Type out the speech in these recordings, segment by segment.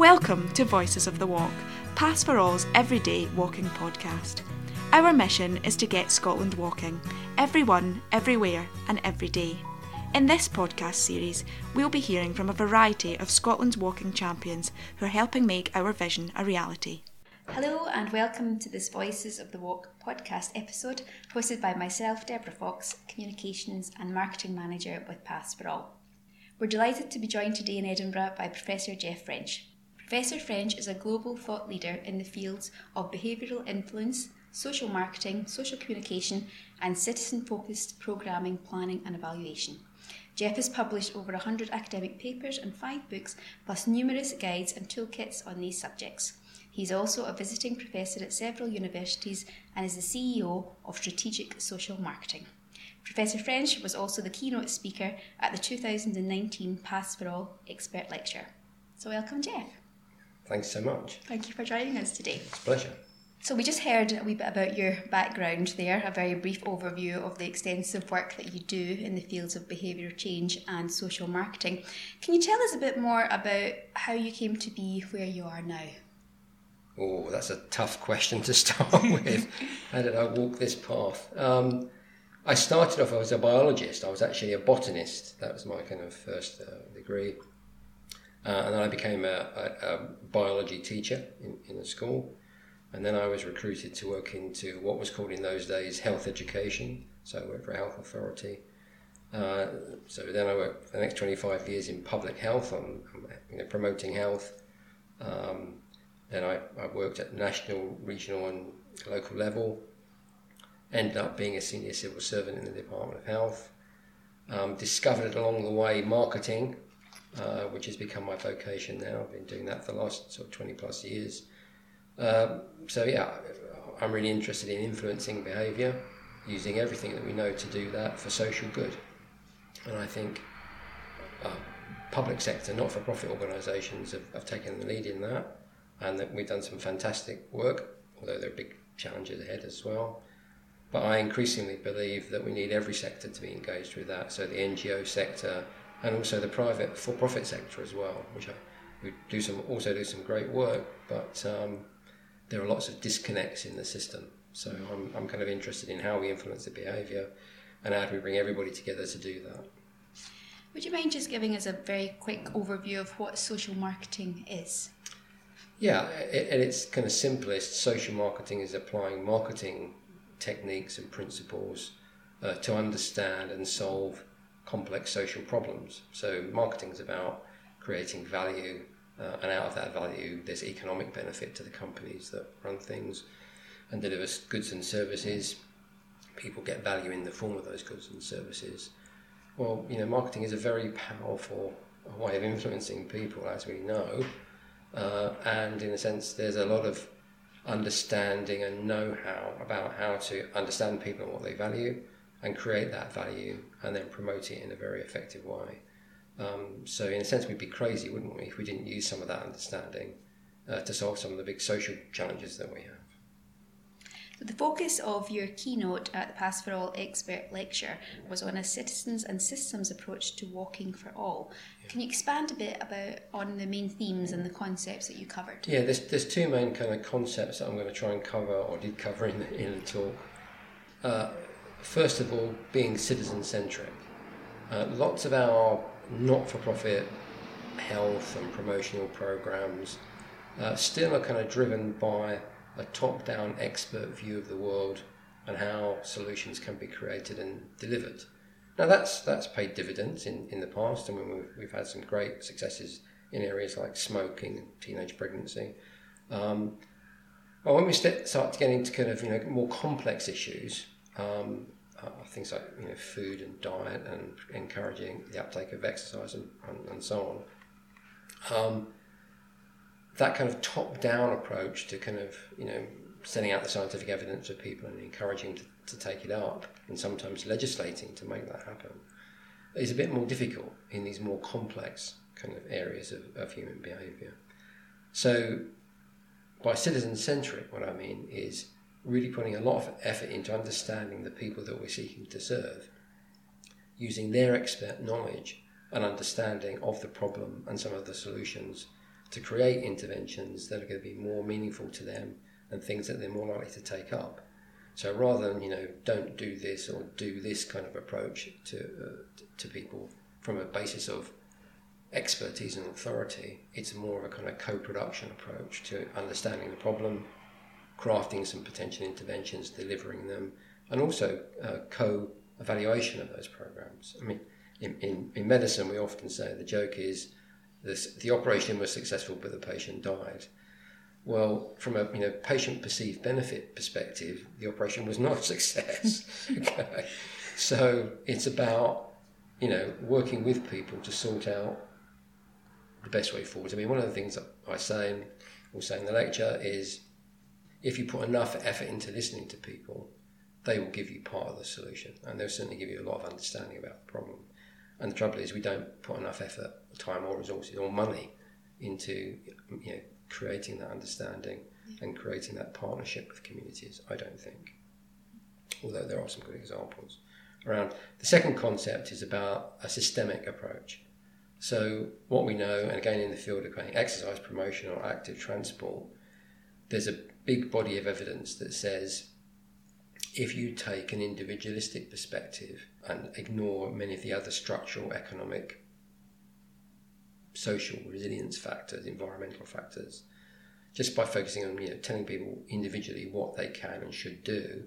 Welcome to Voices of the Walk, Paths for All's everyday walking podcast. Our mission is to get Scotland walking, everyone, everywhere, and every day. In this podcast series, we'll be hearing from a variety of Scotland's walking champions who are helping make our vision a reality. Hello and welcome to this Voices of the Walk podcast episode, hosted by myself, Deborah Fox, Communications and Marketing Manager with Paths for All. We're delighted to be joined today in Edinburgh by Professor Jeff French. Professor French is a global thought leader in the fields of behavioural influence, social marketing, social communication, and citizen focused programming, planning, and evaluation. Jeff has published over 100 academic papers and five books, plus numerous guides and toolkits on these subjects. He's also a visiting professor at several universities and is the CEO of Strategic Social Marketing. Professor French was also the keynote speaker at the 2019 Paths for All Expert Lecture. So, welcome, Jeff. Thanks so much. Thank you for joining us today. It's a pleasure. So, we just heard a wee bit about your background there, a very brief overview of the extensive work that you do in the fields of behaviour change and social marketing. Can you tell us a bit more about how you came to be where you are now? Oh, that's a tough question to start with. How did I walk this path? Um, I started off as a biologist. I was actually a botanist. That was my kind of first uh, degree. Uh, and then I became a, a, a biology teacher in, in a school. And then I was recruited to work into what was called in those days health education. So I worked for a health authority. Uh, so then I worked for the next 25 years in public health, on you know, promoting health. Um, then I, I worked at national, regional, and local level ended up being a senior civil servant in the Department of Health. Um, discovered along the way marketing, uh, which has become my vocation now. I've been doing that for the last sort of 20 plus years. Um, so, yeah, I'm really interested in influencing behaviour, using everything that we know to do that for social good. And I think uh, public sector, not for profit organisations have, have taken the lead in that, and that we've done some fantastic work, although there are big challenges ahead as well. But I increasingly believe that we need every sector to be engaged with that. So the NGO sector and also the private for-profit sector as well, which I, we do some also do some great work, but um, there are lots of disconnects in the system. So I'm, I'm kind of interested in how we influence the behaviour and how do we bring everybody together to do that. Would you mind just giving us a very quick overview of what social marketing is? Yeah, at its kind of simplest, social marketing is applying marketing techniques and principles uh, to understand and solve complex social problems. So, marketing is about creating value, uh, and out of that value, there's economic benefit to the companies that run things and deliver goods and services. People get value in the form of those goods and services. Well, you know, marketing is a very powerful way of influencing people, as we know. Uh, and in a sense, there's a lot of understanding and know how about how to understand people and what they value and create that value and then promote it in a very effective way. Um, so, in a sense, we'd be crazy, wouldn't we, if we didn't use some of that understanding uh, to solve some of the big social challenges that we have. So the focus of your keynote at the Paths for All expert lecture was on a citizens and systems approach to walking for all. Yeah. Can you expand a bit about on the main themes and the concepts that you covered? Yeah, there's, there's two main kind of concepts that I'm going to try and cover or did cover in the, in the talk. Uh, first of all, being citizen centric. Uh, lots of our not for profit health and promotional programs uh, still are kind of driven by a top down expert view of the world and how solutions can be created and delivered. Now, that's, that's paid dividends in, in the past, and we've, we've had some great successes in areas like smoking and teenage pregnancy. Um, but when we start to get into kind of you know more complex issues, um, uh, things like you know food and diet and encouraging the uptake of exercise and, and, and so on, um, that kind of top-down approach to kind of you know setting out the scientific evidence to people and encouraging to, to take it up and sometimes legislating to make that happen is a bit more difficult in these more complex kind of areas of, of human behaviour. So by citizen centric, what I mean is really putting a lot of effort into understanding the people that we're seeking to serve, using their expert knowledge and understanding of the problem and some of the solutions to create interventions that are going to be more meaningful to them and things that they're more likely to take up. So rather than you know don't do this or do this kind of approach to uh, to people from a basis of expertise and authority, it's more of a kind of co-production approach to understanding the problem, crafting some potential interventions, delivering them, and also uh, co-evaluation of those programs. I mean, in, in, in medicine, we often say the joke is this, the operation was successful, but the patient died. Well, from a you know patient perceived benefit perspective, the operation was not a success. okay. So it's about you know working with people to sort out the best way forward. I mean, one of the things I say and will say in the lecture is if you put enough effort into listening to people, they will give you part of the solution, and they'll certainly give you a lot of understanding about the problem. And the trouble is, we don't put enough effort, time, or resources, or money into you know creating that understanding yeah. and creating that partnership with communities. I don't think, although there are some good examples around. The second concept is about a systemic approach. So what we know, and again in the field of exercise promotion or active transport, there's a big body of evidence that says if you take an individualistic perspective and ignore many of the other structural, economic, social resilience factors, environmental factors, just by focusing on you know, telling people individually what they can and should do,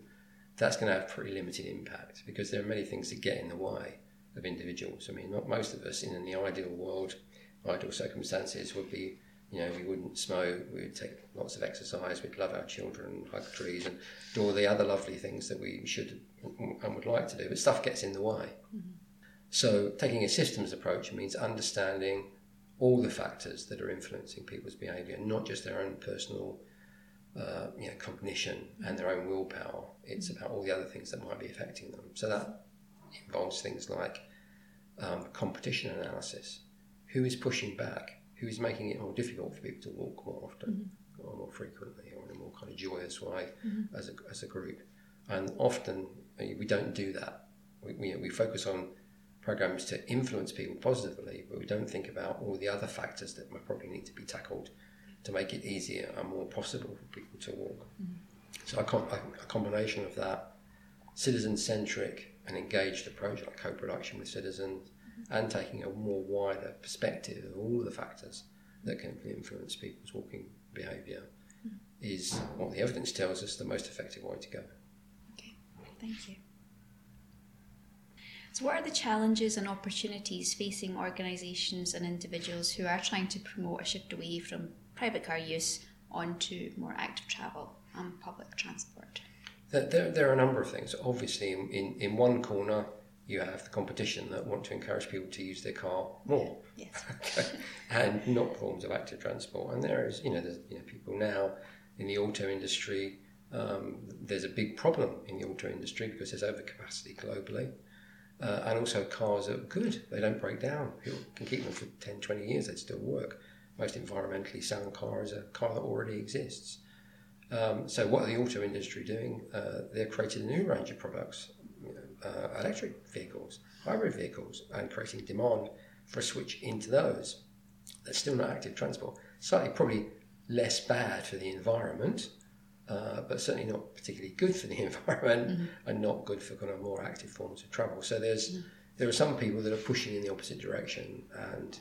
that's going to have pretty limited impact because there are many things that get in the way of individuals. I mean, not most of us in the ideal world, ideal circumstances would be you know, we wouldn't smoke, we would take lots of exercise, we'd love our children, hug trees, and do all the other lovely things that we should and would like to do. But stuff gets in the way. Mm-hmm. So, taking a systems approach means understanding all the factors that are influencing people's behaviour, not just their own personal uh, you know, cognition and their own willpower. It's about all the other things that might be affecting them. So, that involves things like um, competition analysis. Who is pushing back? Who is making it more difficult for people to walk more often mm-hmm. or more frequently or in a more kind of joyous way mm-hmm. as, a, as a group. And often we don't do that. We, we, we focus on programs to influence people positively, but we don't think about all the other factors that might probably need to be tackled to make it easier and more possible for people to walk. Mm-hmm. So a, com- a, combination of that citizen-centric and engaged approach, like co-production with citizens, and taking a more wider perspective of all the factors that can influence people's walking behaviour mm. is what the evidence tells us the most effective way to go. Okay, thank you. So, what are the challenges and opportunities facing organisations and individuals who are trying to promote a shift away from private car use onto more active travel and public transport? There, there are a number of things. Obviously, in, in one corner, you have the competition that want to encourage people to use their car more. Yes. and not forms of active transport. And there is, you know, there's you know, people now in the auto industry. Um, there's a big problem in the auto industry because there's overcapacity globally. Uh, and also, cars are good. They don't break down. People can keep them for 10, 20 years, they'd still work. Most environmentally sound car is a car that already exists. Um, so, what are the auto industry doing? Uh, they've created a new range of products uh, electric vehicles, hybrid vehicles, and creating demand for a switch into those. That's still not active transport. Slightly probably less bad for the environment, uh, but certainly not particularly good for the environment mm-hmm. and not good for kind of more active forms of travel. So there's mm-hmm. there are some people that are pushing in the opposite direction, and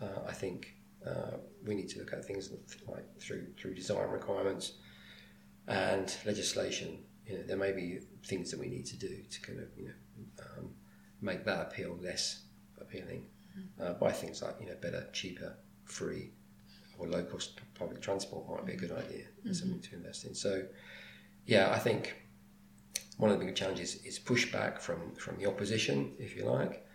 uh, I think uh, we need to look at things like through through design requirements and legislation you know, there may be things that we need to do to kind of you know um, make that appeal less appealing mm-hmm. uh, by things like you know better, cheaper, free, or low cost public transport might be a good idea mm-hmm. something to invest in. So yeah, I think one of the big challenges is pushback from from the opposition, if you like.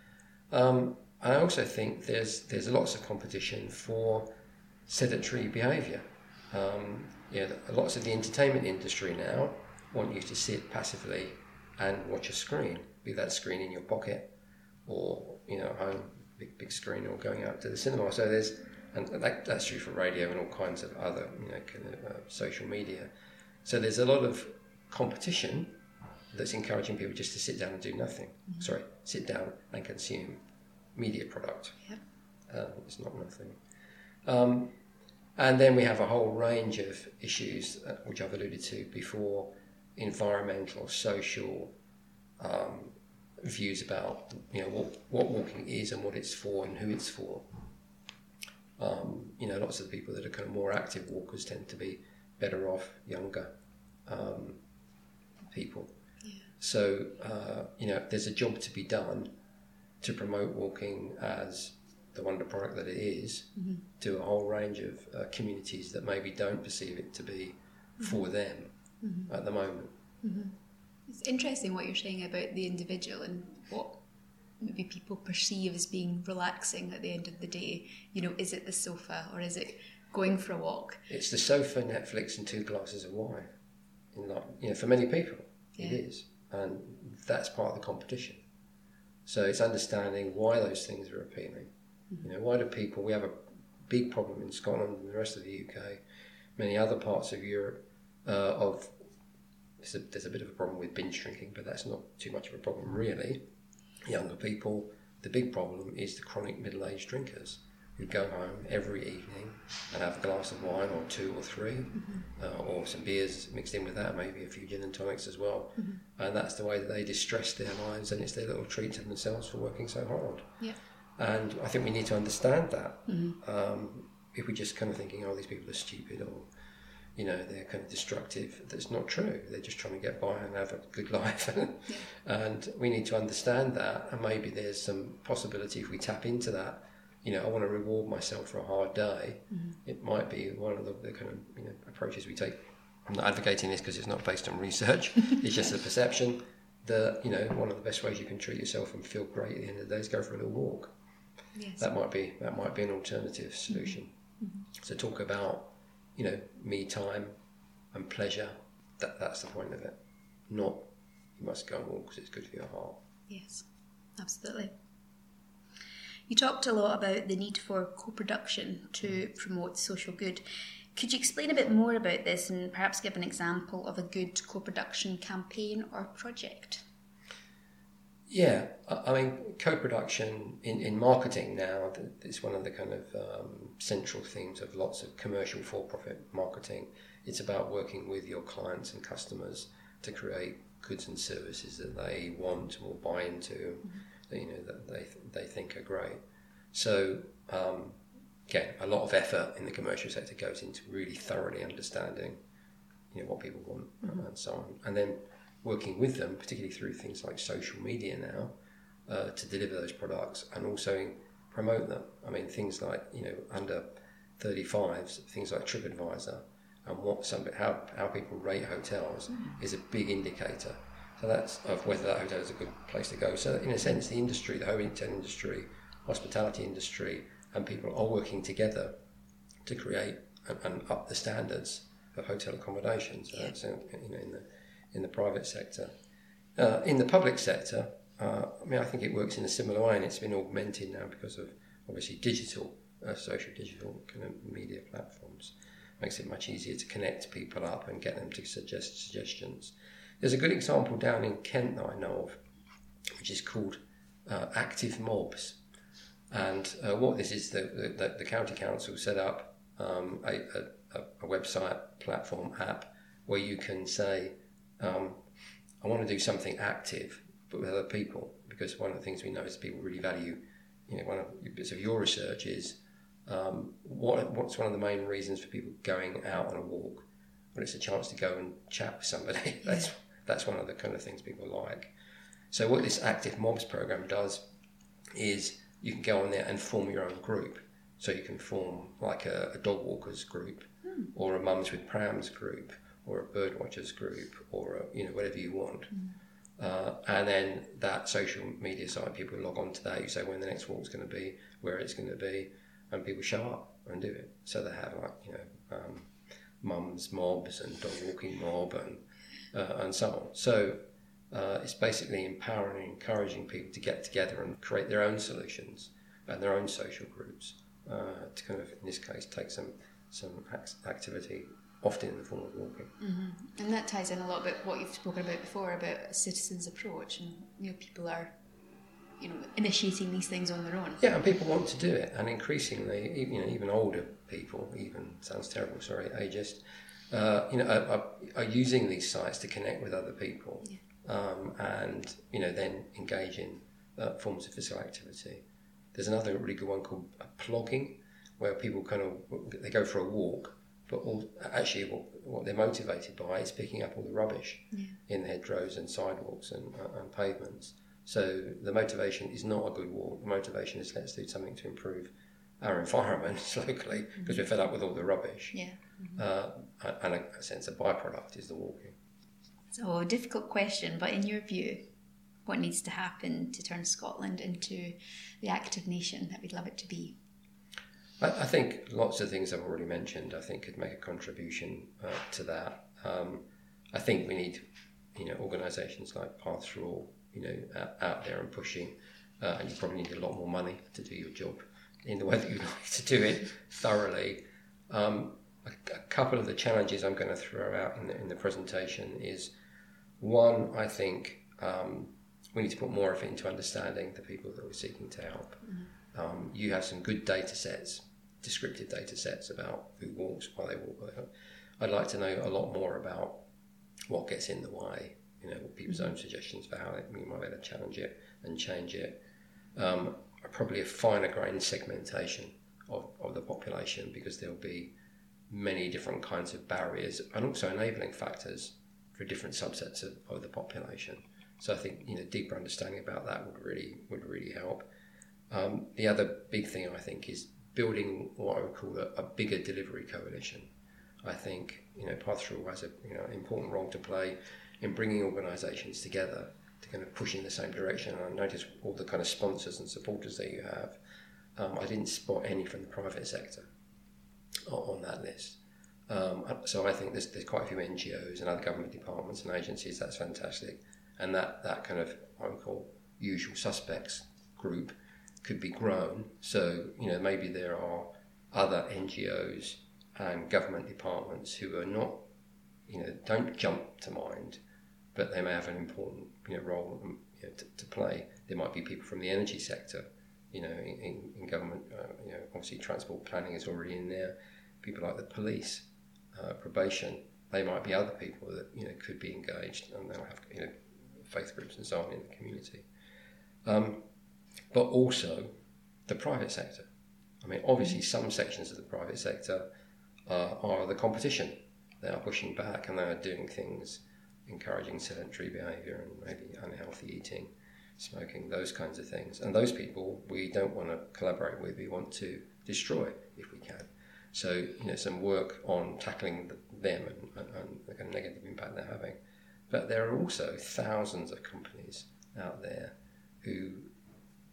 Um, I also think there's there's lots of competition for sedentary behaviour. Um, yeah, lots of the entertainment industry now want you to sit passively and watch a screen, be that screen in your pocket or you know home, big big screen, or going out to the cinema. So there's and that, that's true for radio and all kinds of other you know kind of, uh, social media. So there's a lot of competition that's encouraging people just to sit down and do nothing. Mm-hmm. Sorry, sit down and consume media product. Yep. Um, it's not nothing. Um, And then we have a whole range of issues, uh, which I've alluded to before environmental, social um, views about you know what, what walking is and what it's for and who it's for. Um, you know, lots of the people that are kind of more active walkers tend to be better off, younger um, people. Yeah. So, uh, you know, there's a job to be done to promote walking as the wonder product that it is Mm-hmm. to a whole range of uh, communities that maybe don't perceive it to be for them Mm-hmm. at the moment. It's interesting what you're saying about the individual and what maybe people perceive as being relaxing at the end of the day. You know, is it the sofa or is it going for a walk? It's the sofa, Netflix, and two glasses of wine. In like, you know, for many people, it Yeah. is, and that's part of the competition. So it's understanding why those things are appealing. You know, why do people? We have a big problem in Scotland and the rest of the UK, many other parts of Europe. Uh, of there's a, there's a bit of a problem with binge drinking, but that's not too much of a problem really. Younger people, the big problem is the chronic middle-aged drinkers who go home every evening and have a glass of wine or two or 3 uh, or some beers mixed in with that, maybe a few gin and tonics as well. And that's the way that they distress their lives, and it's their little treat to themselves for working so hard. Yeah. And I think we need to understand that. Um, if we're just kind of thinking, oh, these people are stupid or, you know, they're kind of destructive, that's not true. They're just trying to get by and have a good life. and we need to understand that. And maybe there's some possibility if we tap into that. You know, I want to reward myself for a hard day. Mm-hmm. It might be one of the, the kind of you know approaches we take. I'm not advocating this because it's not based on research. it's just a perception that you know one of the best ways you can treat yourself and feel great at the end of the day is go for a little walk Yes. that might be that might be an alternative solution. Mm-hmm. Mm-hmm. So talk about you know me time and pleasure. That that's the point of it. Not you must go and walk because it's good for your heart. Yes, absolutely. You talked a lot about the need for co production to mm-hmm. promote social good. Could you explain a bit more about this and perhaps give an example of a good co production campaign or project? Yeah, I mean, co-production in, in marketing now is one of the kind of um, central themes of lots of commercial for-profit marketing. It's about working with your clients and customers to create goods and services that they want or buy into, that, you know, that they they think are great. So um, again, a lot of effort in the commercial sector goes into really thoroughly understanding, you know, what people want and so on, and then working with them, particularly through things like social media now, uh, to deliver those products and also promote them. I mean, things like you know under 35s, things like TripAdvisor and what some how how people rate hotels is a big indicator. So that's of whether that hotel is a good place to go. So in a sense, the industry, the hotel industry, hospitality industry, and people are working together to create and, and up the standards of hotel accommodations. So that's in, you know in the in the private sector. Uh, in the public sector, uh, I mean, I think it works in a similar way, and it's been augmented now because of obviously digital, uh, social digital kind of media platforms. Makes it much easier to connect people up and get them to suggest suggestions. There's a good example down in Kent that I know of, which is called uh, Active Mobs. And uh, what this is, the, the, the county council set up um, a, a, a website platform app where you can say, um, I want to do something active, but with other people, because one of the things we know is people really value, you know, one of the bits of your research is um, what, what's one of the main reasons for people going out on a walk? Well, it's a chance to go and chat with somebody. that's that's one of the kind of things people like. So what this active mobs program does is you can go on there and form your own group. So you can form like a, a dog walkers group, or a mums with prams group, or a bird watchers group, or a, you know whatever you want. Uh, and then that social media site, people log on to that. You say when the next walk's going to be, where it's going to be, and people show up and do it. So they have like you know um, mums mobs and dog walking mob and uh, and so on. So uh, it's basically empowering and encouraging people to get together and create their own solutions and their own social groups uh, to kind of, in this case, take some some activity, often in the form of walking. Mhm, And that ties in a lot about what you've spoken about before about a citizen's approach, and you know people are you know, initiating these things on their own. Yeah, and people want to do it, and increasingly, even, you know, even older people, even sounds terrible, sorry, ageist, uh, you know, are, are, are, using these sites to connect with other people, yeah. um, and you know, then engage in uh, forms of physical activity. There's another really good one called plogging, where people kind of they go for a walk, but all, actually what, what they're motivated by is picking up all the rubbish yeah. in the hedgerows and sidewalks and, uh, and pavements. So the motivation is not a good walk. The motivation is let's do something to improve our environment locally because mm-hmm. we're fed up with all the rubbish. Yeah. Mm-hmm. Uh, and a, a sense, a byproduct is the walking. So, a difficult question, but in your view, what needs to happen to turn Scotland into the active nation that we'd love it to be? I, I think lots of things I've already mentioned, I think, could make a contribution uh, to that. Um, I think we need, you know, organisations like Paths for All, you know, out, out there and pushing, uh, and you probably need a lot more money to do your job in the way that you'd like to do it thoroughly. Um, a, a, couple of the challenges I'm going to throw out in the, in the presentation is one, I think um, we need to put more effort into understanding the people that we're seeking to help. Mm-hmm. Um, you have some good data sets, descriptive data sets about who walks, why they walk. I'd like to know a lot more about what gets in the way, you know, people's mm-hmm. own suggestions for how we might be able to challenge it and change it. Um, probably a finer grained segmentation of, of the population because there'll be many different kinds of barriers and also enabling factors for different subsets of, of the population. So I think you know deeper understanding about that would really would really help. Um, the other big thing I think is building what I would call a, a bigger delivery coalition. I think you know for has a you know important role to play in bringing organisations together to kind of push in the same direction. And I noticed all the kind of sponsors and supporters that you have. Um, I didn't spot any from the private sector on, that list. Um, so I think there's, there's quite a few NGOs and other government departments and agencies. That's fantastic, and that that kind of I would call usual suspects group could be grown. So you know maybe there are other NGOs and government departments who are not you know don't jump to mind, but they may have an important you know, role you know, to, to, play. There might be people from the energy sector, you know, in, in government. Uh, you know, obviously transport planning is already in there. People like the police, uh, probation. They might be other people that you know could be engaged, and they'll have you know faith groups and so on in the community. Um, but also the private sector. I mean, obviously, some sections of the private sector uh, are the competition. They are pushing back and they are doing things encouraging sedentary behaviour and maybe unhealthy eating, smoking, those kinds of things. And those people we don't want to collaborate with, we want to destroy if we can. So, you know, some work on tackling them and, and the kind of negative impact they're having. But there are also thousands of companies out there who,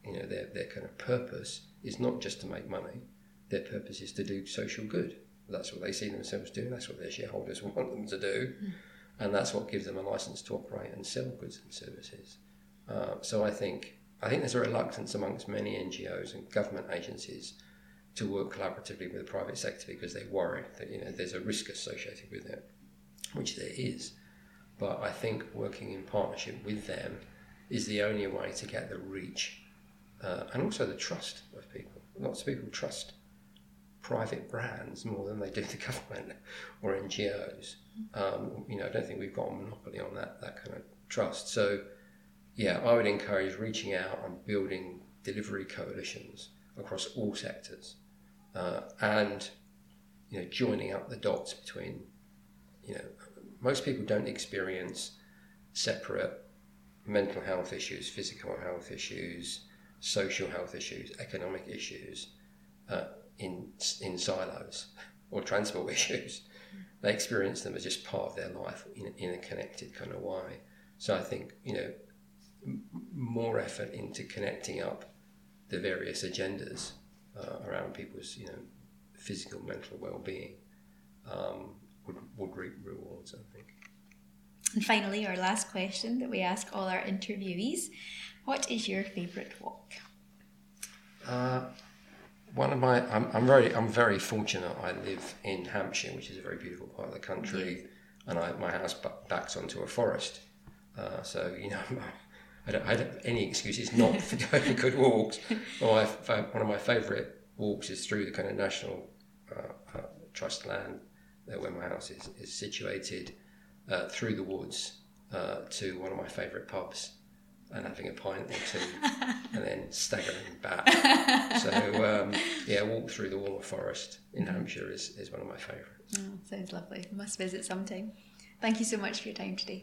you know, their, their kind of purpose is not just to make money, their purpose is to do social good. That's what they see themselves doing, that's what their shareholders want them to do. Mm and that's what gives them a license to operate and sell goods and services. Uh, so I think I think there's a reluctance amongst many NGOs and government agencies to work collaboratively with the private sector because they worry that you know there's a risk associated with it, which there is. But I think working in partnership with them is the only way to get the reach uh, and also the trust of people. Lots of people trust private brands more than they do the government or NGOs. Um, you know, I don't think we've got a monopoly on that that kind of trust. So, yeah, I would encourage reaching out and building delivery coalitions across all sectors, uh, and you know, joining up the dots between, you know, most people don't experience separate mental health issues, physical health issues, social health issues, economic issues uh, in in silos or transport issues they experience them as just part of their life in, in a connected kind of way. So I think, you know, m- more effort into connecting up the various agendas uh, around people's, you know, physical, mental well-being um, would, would reap rewards, I think. And finally, our last question that we ask all our interviewees What is your favourite walk? Uh, one of my I'm, I'm very I'm very fortunate. I live in Hampshire, which is a very beautiful part of the country, and I, my house backs onto a forest. Uh, so you know, I don't, I don't have any excuses not for doing good walks. Well, one of my favourite walks is through the kind of national uh, uh, trust land where my house is, is situated, uh, through the woods uh, to one of my favourite pubs and having a pint or two and then staggering back. so, um, yeah, walk through the Woolmer Forest in mm-hmm. Hampshire is, is one of my favourites. Oh, sounds lovely. Must visit sometime. Thank you so much for your time today.